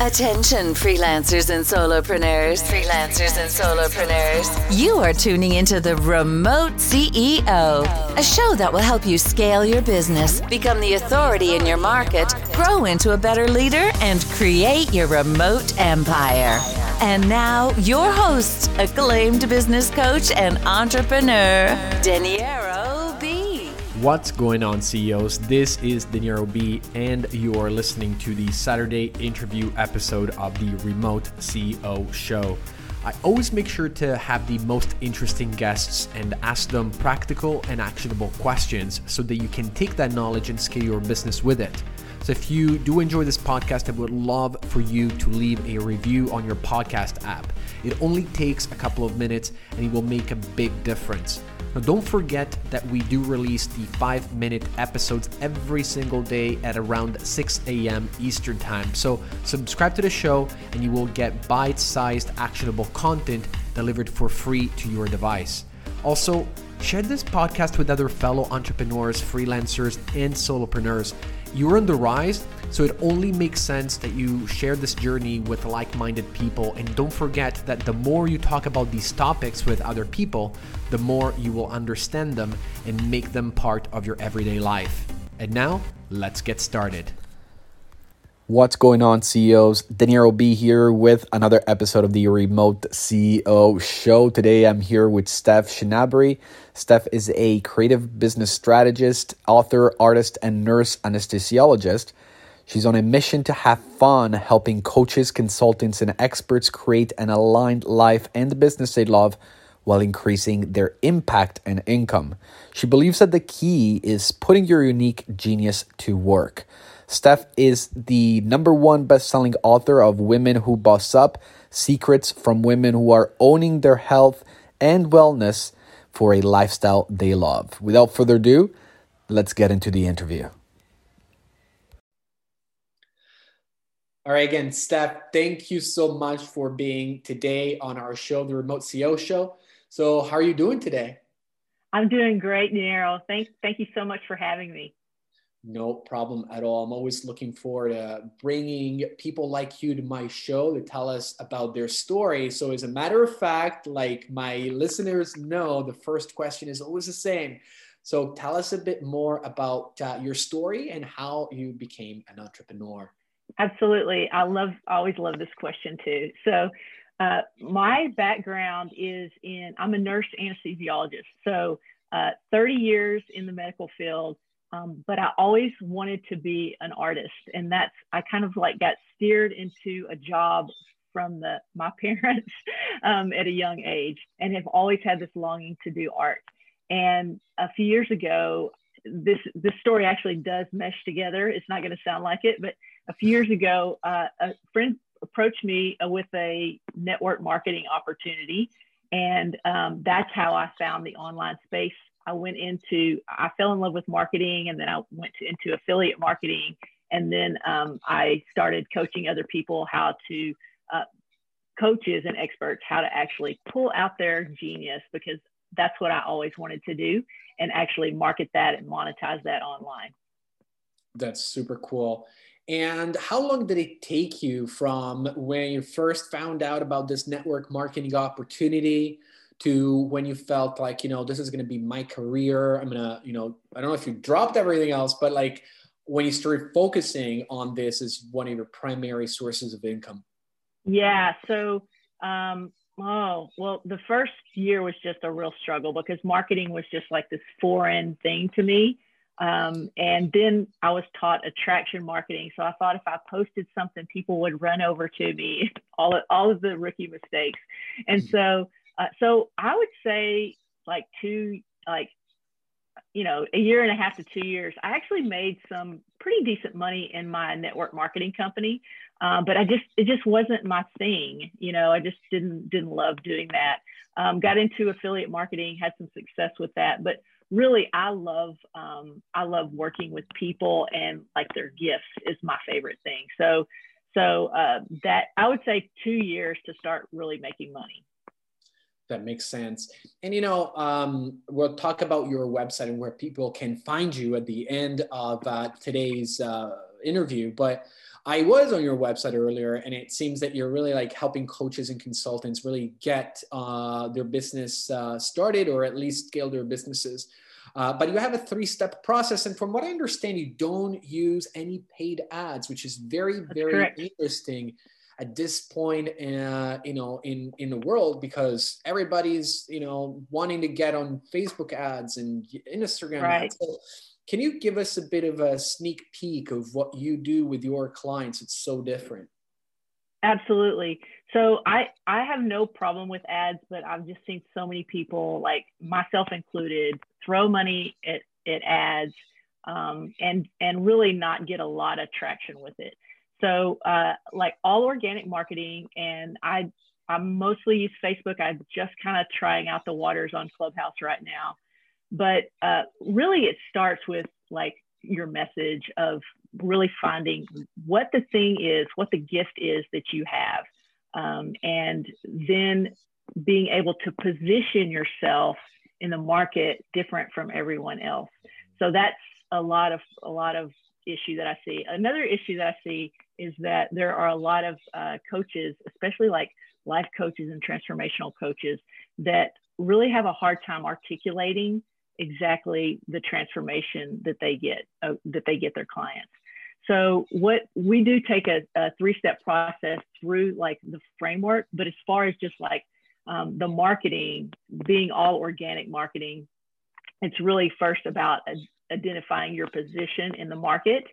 Attention, freelancers and solopreneurs. Freelancers and solopreneurs. You are tuning into the Remote CEO, a show that will help you scale your business, become the authority in your market, grow into a better leader, and create your remote empire. And now, your host, acclaimed business coach and entrepreneur, Deniero B. What's going on, CEOs? This is Deniero B, and you are listening to the Saturday interview episode of the Remote CEO Show. I always make sure to have the most interesting guests and ask them practical and actionable questions so that you can take that knowledge and scale your business with it. So if you do enjoy this podcast, I would love for you to leave a review on your podcast app. It only takes a couple of minutes and it will make a big difference. Now, don't forget that we do release the five minute episodes every single day at around 6 a.m. Eastern Time. So, subscribe to the show and you will get bite sized, actionable content delivered for free to your device. Also, share this podcast with other fellow entrepreneurs, freelancers, and solopreneurs you're on the rise, so it only makes sense that you share this journey with like minded people. And don't forget that the more you talk about these topics with other people, the more you will understand them and make them part of your everyday life. And now, let's get started. What's going on, CEOs? Deniero B here with another episode of the Remote CEO Show. Today I'm here with Steph Shinabery. Steph is a creative business strategist, author, artist, and nurse anesthesiologist. She's on a mission to have fun helping coaches, consultants, and experts create an aligned life and business they love while increasing their impact and income. She believes that the key is putting your unique genius to work. Steph is the number one best-selling author of Women Who Boss Up: Secrets from Women Who Are Owning Their Health and Wellness for a Lifestyle They Love. Without further ado, let's get into the interview. All right, again, Steph, thank you so much for being today on our show, the Remote CEO Show. So, how are you doing today? I'm doing great, Nero. Thank, thank you so much for having me. No problem at all. I'm always looking forward to bringing people like you to my show to tell us about their story. So, as a matter of fact, like my listeners know, the first question is always the same. So, tell us a bit more about uh, your story and how you became an entrepreneur. Absolutely. I love, always love this question too. So, uh, my background is in, I'm a nurse anesthesiologist. So, uh, 30 years in the medical field um, but I always wanted to be an artist, and that's I kind of like got steered into a job from the my parents um, at a young age, and have always had this longing to do art. And a few years ago, this this story actually does mesh together. It's not going to sound like it, but a few years ago, uh, a friend approached me uh, with a network marketing opportunity, and um, that's how I found the online space I went into, I fell in love with marketing and then I went to, into affiliate marketing. And then um, I started coaching other people how to, uh, coaches and experts, how to actually pull out their genius because that's what I always wanted to do and actually market that and monetize that online. That's super cool. And how long did it take you from when you first found out about this network marketing opportunity to when you felt like you know this is going to be my career i'm going to you know i don't know if you dropped everything else but like when you started focusing on this as one of your primary sources of income yeah so um oh well the first year was just a real struggle because marketing was just like this foreign thing to me um, and then I was taught attraction marketing. So I thought if I posted something, people would run over to me, all, all of the rookie mistakes. And mm-hmm. so uh, so I would say like two, like, you know, a year and a half to two years, I actually made some pretty decent money in my network marketing company. Um, but I just, it just wasn't my thing. You know, I just didn't, didn't love doing that. Um, got into affiliate marketing, had some success with that, but really I love, um, I love working with people and like their gifts is my favorite thing. So, so uh, that I would say two years to start really making money. That makes sense. And you know, um, we'll talk about your website and where people can find you at the end of uh, today's uh, interview. But I was on your website earlier, and it seems that you're really like helping coaches and consultants really get uh, their business uh, started or at least scale their businesses. Uh, but you have a three-step process, and from what I understand, you don't use any paid ads, which is very, very interesting at this point, uh, you know, in in the world because everybody's you know wanting to get on Facebook ads and Instagram right. ads. So can you give us a bit of a sneak peek of what you do with your clients? It's so different. Absolutely. So I I have no problem with ads, but I've just seen so many people, like myself included, throw money at, at ads um, and and really not get a lot of traction with it. So uh, like all organic marketing, and I I mostly use Facebook. I'm just kind of trying out the waters on Clubhouse right now, but uh, really it starts with like your message of really finding what the thing is, what the gift is that you have, um, and then being able to position yourself in the market different from everyone else. So that's a lot of a lot of issue that I see. Another issue that I see is that there are a lot of uh, coaches, especially like life coaches and transformational coaches, that really have a hard time articulating exactly the transformation that they get uh, that they get their clients. So what we do take a, a three-step process through like the framework, but as far as just like um, the marketing being all organic marketing, it's really first about identifying your position in the market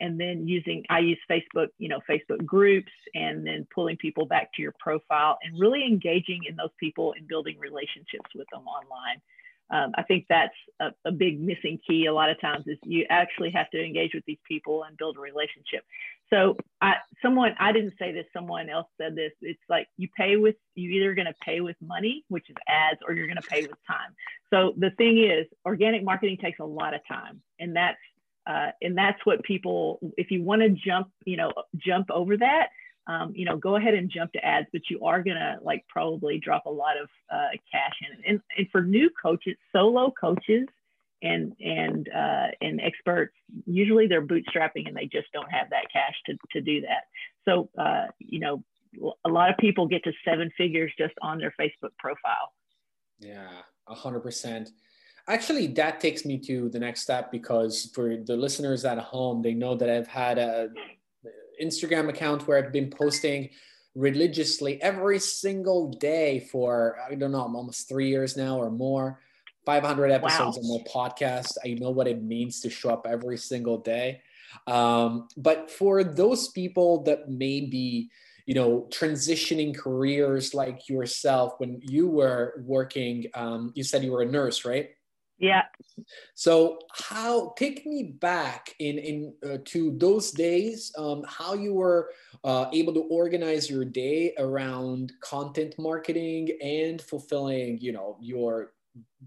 and then using i use facebook you know facebook groups and then pulling people back to your profile and really engaging in those people and building relationships with them online. Um, i think that's a, a, big missing key a lot of times is you actually have to engage with these people and build a relationship. So I, someone i didn't say this someone else said this. It's like you pay with you either going to pay with money which is ads or you're going to pay with time. So the thing is organic marketing takes a lot of time and that's uh, and that's what people, if you want to jump, you know, jump over that, um, you know, go ahead and jump to ads, but you are gonna like probably drop a lot of uh, cash in. And, and for new coaches, solo coaches, and and uh, and experts, usually they're bootstrapping and they just don't have that cash to to do that. So uh, you know, a lot of people get to seven figures just on their Facebook profile. Yeah, a hundred percent actually that takes me to the next step because for the listeners at home they know that i've had a instagram account where i've been posting religiously every single day for i don't know almost three years now or more. 500 episodes wow. on my podcast. I know what it means to show up every single day. Um, but for those people that may be you know transitioning careers like yourself when you were working um, you said you were a nurse right yeah. So how take me back in in uh, to those days, um, how you were uh, able to organize your day around content marketing and fulfilling, you know, your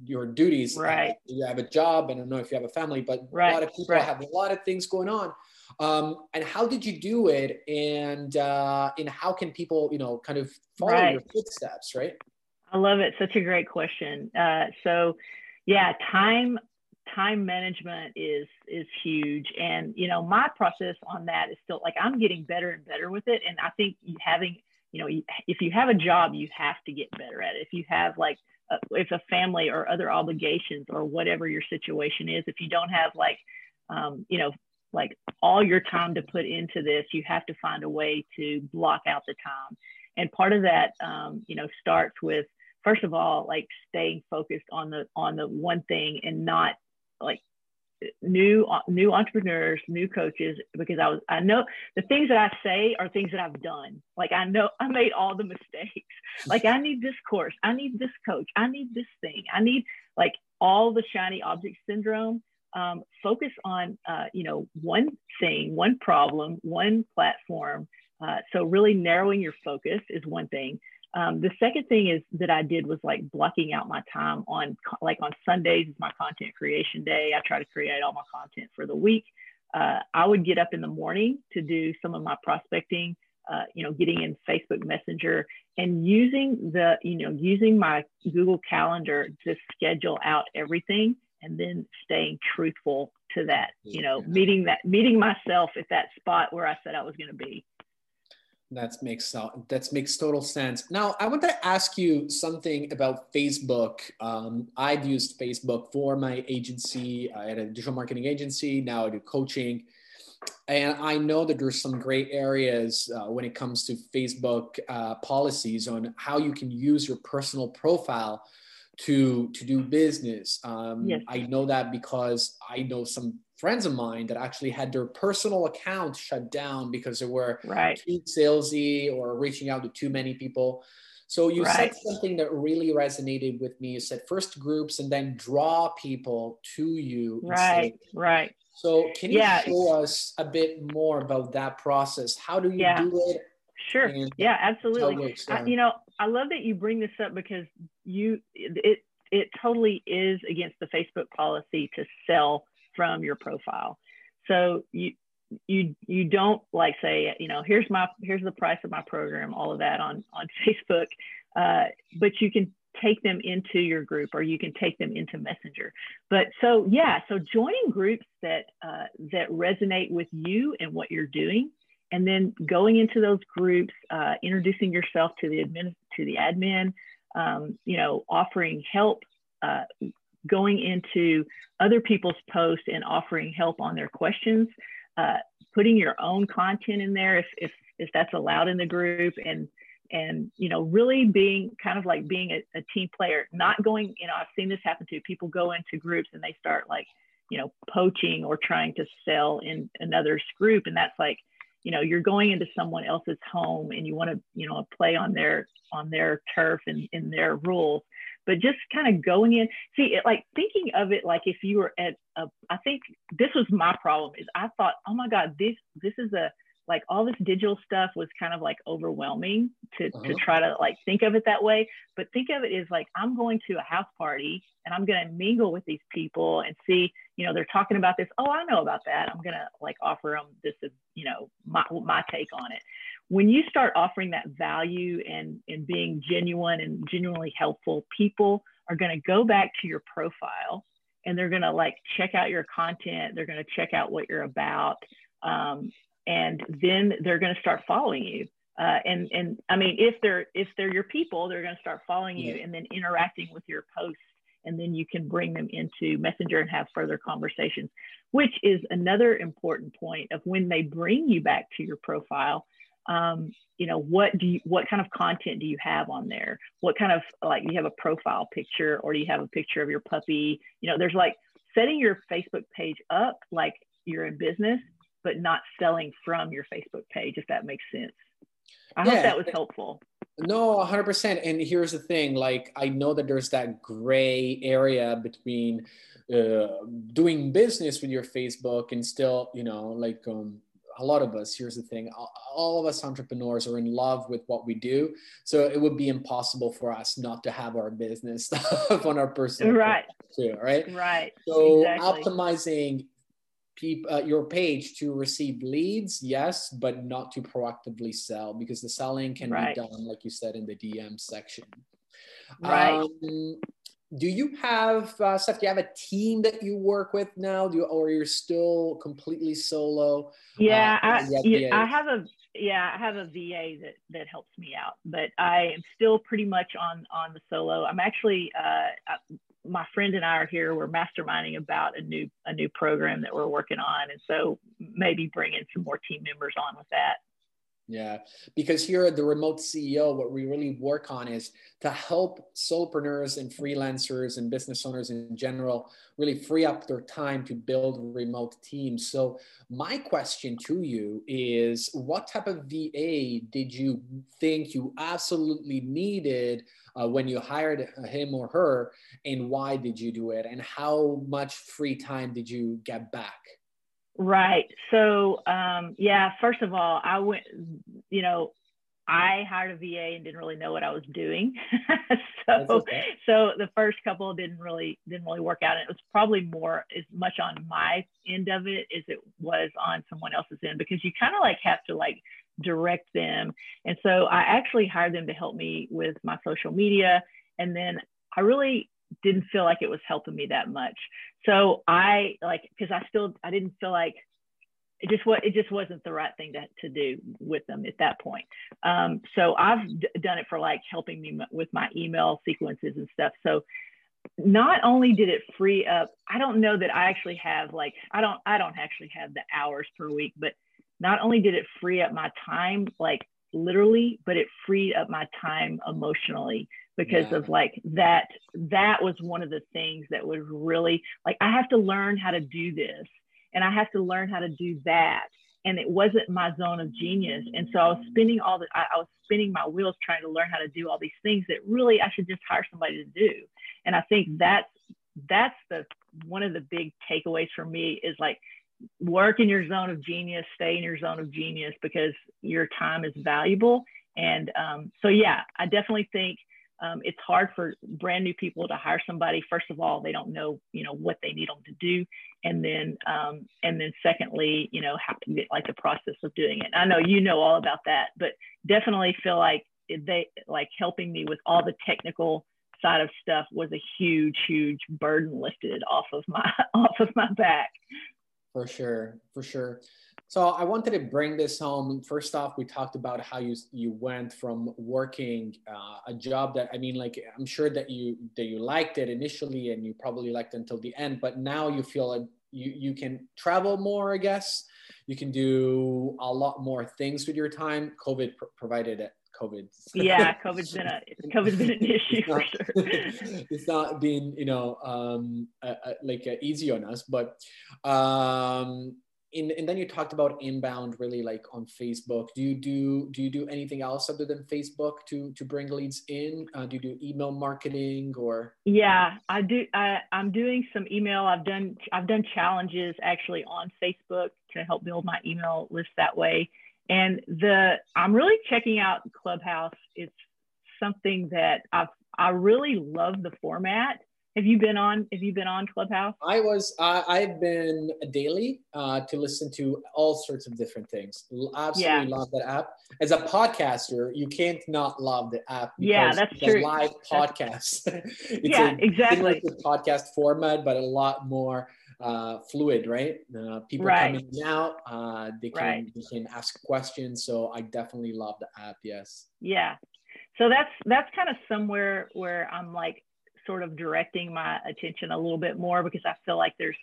your duties. Right. You have a job. and I don't know if you have a family, but right. a lot of people right. have a lot of things going on. Um, and how did you do it? And uh, and how can people, you know, kind of follow right. your footsteps? Right. I love it. Such a great question. Uh, so yeah, time time management is is huge. And you know my process on that is still like i'm getting better and better with it. And i think having you know if you have a job you have to get better at it. If you have like a, if a family or other obligations or whatever your situation is if you don't have like um, you know like all your time to put into this you have to find a way to block out the time. And part of that um, you know starts with first of all like staying focused on the on the one thing and not like new new entrepreneurs new coaches because i was i know the things that i say are things that i've done. Like i know i made all the mistakes. Like i need this course. I need this coach. I need this thing. I need like all the shiny object syndrome. Um, focus on uh, you know one thing one problem one platform. Uh, so really narrowing your focus is one thing um, the second thing is that I did was like blocking out my time on like on Sundays is my content creation day. I try to create all my content for the week. Uh, I would get up in the morning to do some of my prospecting, uh, you know, getting in Facebook Messenger and using the, you know, using my Google Calendar to schedule out everything and then staying truthful to that, you know, yeah. meeting that, meeting myself at that spot where I said I was going to be. That makes that makes total sense. Now, I want to ask you something about Facebook. Um, I've used Facebook for my agency. I had a digital marketing agency. Now I do coaching, and I know that there's some great areas uh, when it comes to Facebook uh, policies on how you can use your personal profile to to do business. Um, yes. I know that because I know some friends of mine that actually had their personal accounts shut down because they were right. too salesy or reaching out to too many people. So you right. said something that really resonated with me. You said first groups and then draw people to you. Right, right. So can you yeah. show us a bit more about that process? How do you yeah. do it? Sure. Yeah, absolutely. I, you know, I love that you bring this up because you it it totally is against the Facebook policy to sell from your profile. So you you you don't like say you know here's my here's the price of my program all of that on on Facebook, uh, but you can take them into your group or you can take them into Messenger. But so yeah, so joining groups that uh, that resonate with you and what you're doing and then going into those groups, uh, introducing yourself to the admin, to the admin, um, you know, offering help, uh, going into other people's posts and offering help on their questions, uh, putting your own content in there if, if, if that's allowed in the group and, and, you know, really being kind of like being a, a team player, not going, you know, I've seen this happen too. People go into groups and they start like, you know, poaching or trying to sell in another's group. And that's like, you know you're going into someone else's home and you want to you know play on their on their turf and in their rules but just kind of going in see it like thinking of it like if you were at a i think this was my problem is i thought oh my god this this is a like all this digital stuff was kind of like overwhelming to, uh-huh. to try to like think of it that way. But think of it as like i'm going to a house party and i'm going to mingle with these people and see you know they're talking about this oh i know about that. I'm going to like offer them this is you know my, my take on it. When you start offering that value and and being genuine and genuinely helpful people are going to go back to your profile and they're going to like check out your content. They're going to check out what you're about. Um, and then they're going to start following you. Uh, and and I mean, if they're if they're your people, they're going to start following you and then interacting with your posts, and then you can bring them into Messenger and have further conversations. Which is another important point of when they bring you back to your profile. Um, you know, what do you what kind of content do you have on there? What kind of like you have a profile picture or do you have a picture of your puppy? You know, there's like setting your Facebook page up like you're in business but not selling from your Facebook page, if that makes sense. I yeah. hope that was helpful. No, 100%. And here's the thing like, I know that there's that gray area between uh, doing business with your Facebook and still, you know, like, um, a lot of us here's the thing all of us entrepreneurs are in love with what we do so it would be impossible for us not to have our business stuff on our personal right too right right so exactly. optimizing uh, your page to receive leads, yes, but not to proactively sell because the selling can right. be done, like you said, in the DM section. Right. Um, do you have uh, Steph? Do you have a team that you work with now? Do you, or you're still completely solo? Yeah, uh, I, yeah, I have a yeah, I have a VA that that helps me out, but I am still pretty much on on the solo. I'm actually uh, my friend and I are here. We're masterminding about a new a new program that we're working on, and so maybe bringing some more team members on with that. Yeah, because here at the Remote CEO, what we really work on is to help solopreneurs and freelancers and business owners in general really free up their time to build remote teams. So, my question to you is what type of VA did you think you absolutely needed uh, when you hired him or her, and why did you do it, and how much free time did you get back? Right. So, um, yeah, first of all, I went, you know, I hired a VA and didn't really know what I was doing. so, okay. so the first couple didn't really didn't really work out. And it was probably more as much on my end of it as it was on someone else's end because you kind of like have to like direct them. And so I actually hired them to help me with my social media. And then I really didn't feel like it was helping me that much. So I like because I still I didn't feel like it just what it just wasn't the right thing to, to do with them at that point. Um, so I've d- done it for like helping me m- with my email sequences and stuff. So not only did it free up, I don't know that I actually have like I don't I don't actually have the hours per week, but not only did it free up my time like literally, but it freed up my time emotionally because yeah. of like that that was one of the things that was really like I have to learn how to do this and I have to learn how to do that. And it wasn't my zone of genius. And so I was spinning all the, I, I was spinning my wheels trying to learn how to do all these things that really I should just hire somebody to do. And I think that's, that's the, one of the big takeaways for me is like, work in your zone of genius, stay in your zone of genius because your time is valuable. And um, so, yeah, I definitely think um, it's hard for brand new people to hire somebody. First of all, they don't know, you know, what they need them to do, and then, um, and then secondly, you know, how to get like the process of doing it. I know you know all about that, but definitely feel like they like helping me with all the technical side of stuff was a huge, huge burden lifted off of my off of my back. For sure, for sure. So I wanted to bring this home. First off, we talked about how you you went from working uh, a job that I mean, like I'm sure that you that you liked it initially, and you probably liked until the end. But now you feel like you you can travel more, I guess. You can do a lot more things with your time. COVID pr- provided COVID. Yeah, COVID's been a COVID's been an issue for sure. it's not been you know um, like uh, easy on us, but um, in, and then you talked about inbound really like on facebook. Do you do do you do anything else other than facebook to to bring leads in? Uh, do you do email marketing or? Yeah i do I, i'm doing some email. I've done i've done challenges actually on facebook to help build my email list that way and the i'm really checking out clubhouse it's something that i've i really love the format have you been on? Have you been on Clubhouse? I was. Uh, I've been daily uh, to listen to all sorts of different things. Absolutely yeah. love that app. As a podcaster, you can't not love the app. Yeah, that's it's true. A live podcast. it's yeah, a exactly. podcast format, but a lot more uh, fluid, right? Uh, people right. coming out, uh, they can right. they can ask questions. So I definitely love the app. Yes. Yeah. So that's that's kind of somewhere where I'm like sort of directing my attention a little bit more because I feel like there's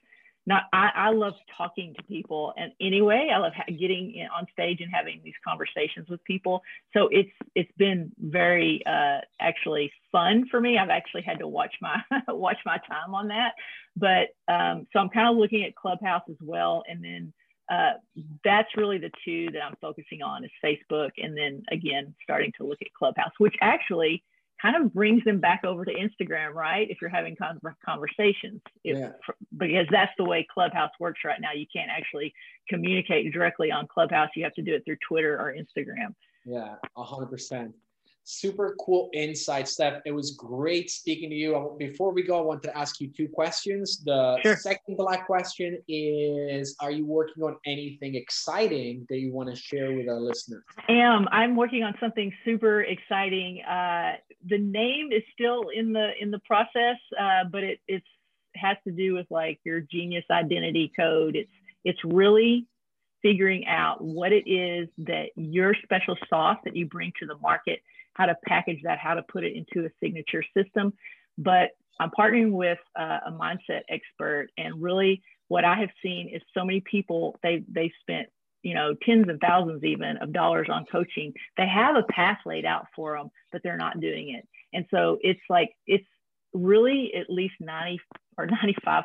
not, I, I love talking to people. And anyway, I love ha- getting on stage and having these conversations with people. So it's, it's been very uh, actually fun for me. I've actually had to watch my, watch my time on that. But um, so I'm kind of looking at Clubhouse as well. And then uh, that's really the two that I'm focusing on is Facebook. And then again, starting to look at Clubhouse, which actually, kind of brings them back over to Instagram, right? If you're having conversations, if, yeah. because that's the way Clubhouse works right now. You can't actually communicate directly on Clubhouse. You have to do it through Twitter or Instagram. Yeah, hundred percent super cool insight, Steph. It was great speaking to you. Before we go, I want to ask you two questions. The sure. second black question is Are you working on anything exciting that you want to share with our listeners? I am. I'm working on something super exciting. Uh, the name is still in the in the process, uh, but it it's has to do with like your genius identity code. It's it's really figuring out what it is that your special sauce that you bring to the market how to package that, how to put it into a signature system. But I'm partnering with uh, a mindset expert, and really, what I have seen is so many people they they spent you know tens of thousands even of dollars on coaching. They have a path laid out for them, but they're not doing it. And so it's like it's really at least 90 or 95%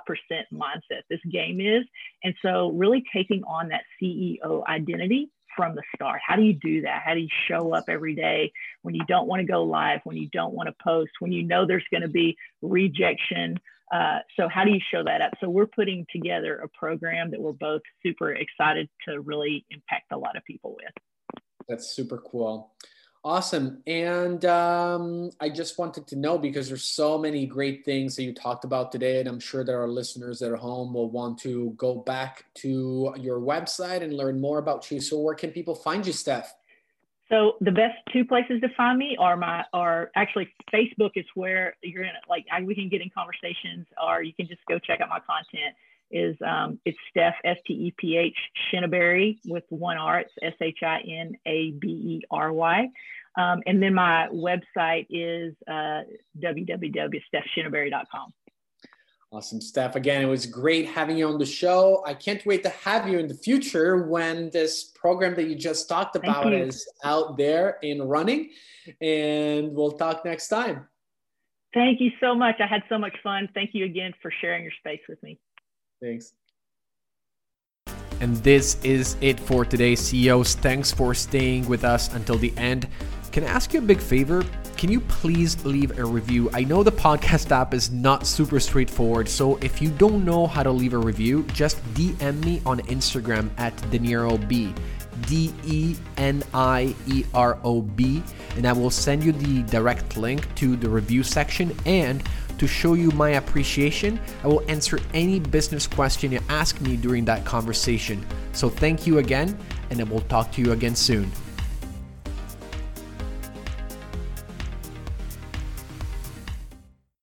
mindset this game is. And so really taking on that CEO identity from the start. How do you do that? How do you show up every day when you don't want to go live, when you don't want to post, when you know there's going to be rejection? Uh, so, how do you show that up? So, we're putting together a program that we're both super excited to really impact a lot of people with. That's super cool. Awesome. And um, I just wanted to know because there's so many great things that you talked about today, and I'm sure there are listeners at home will want to go back to your website and learn more about you. So where can people find you, Steph? So the best two places to find me are my are actually Facebook is where you're gonna like I, we can get in conversations, or you can just go check out my content. Is um, it's Steph S T E P H Shinabery with one R. It's S H I N A B E R Y. Um, and then my website is uh, www.stephshinabery.com. Awesome, Steph. Again, it was great having you on the show. I can't wait to have you in the future when this program that you just talked about is out there and running. And we'll talk next time. Thank you so much. I had so much fun. Thank you again for sharing your space with me. Thanks. And this is it for today, CEOs. Thanks for staying with us until the end. Can I ask you a big favor? Can you please leave a review? I know the podcast app is not super straightforward, so if you don't know how to leave a review, just DM me on Instagram at DenieroB. D E N I E R O B, and I will send you the direct link to the review section. And to show you my appreciation, I will answer any business question you ask me during that conversation. So thank you again, and I will talk to you again soon.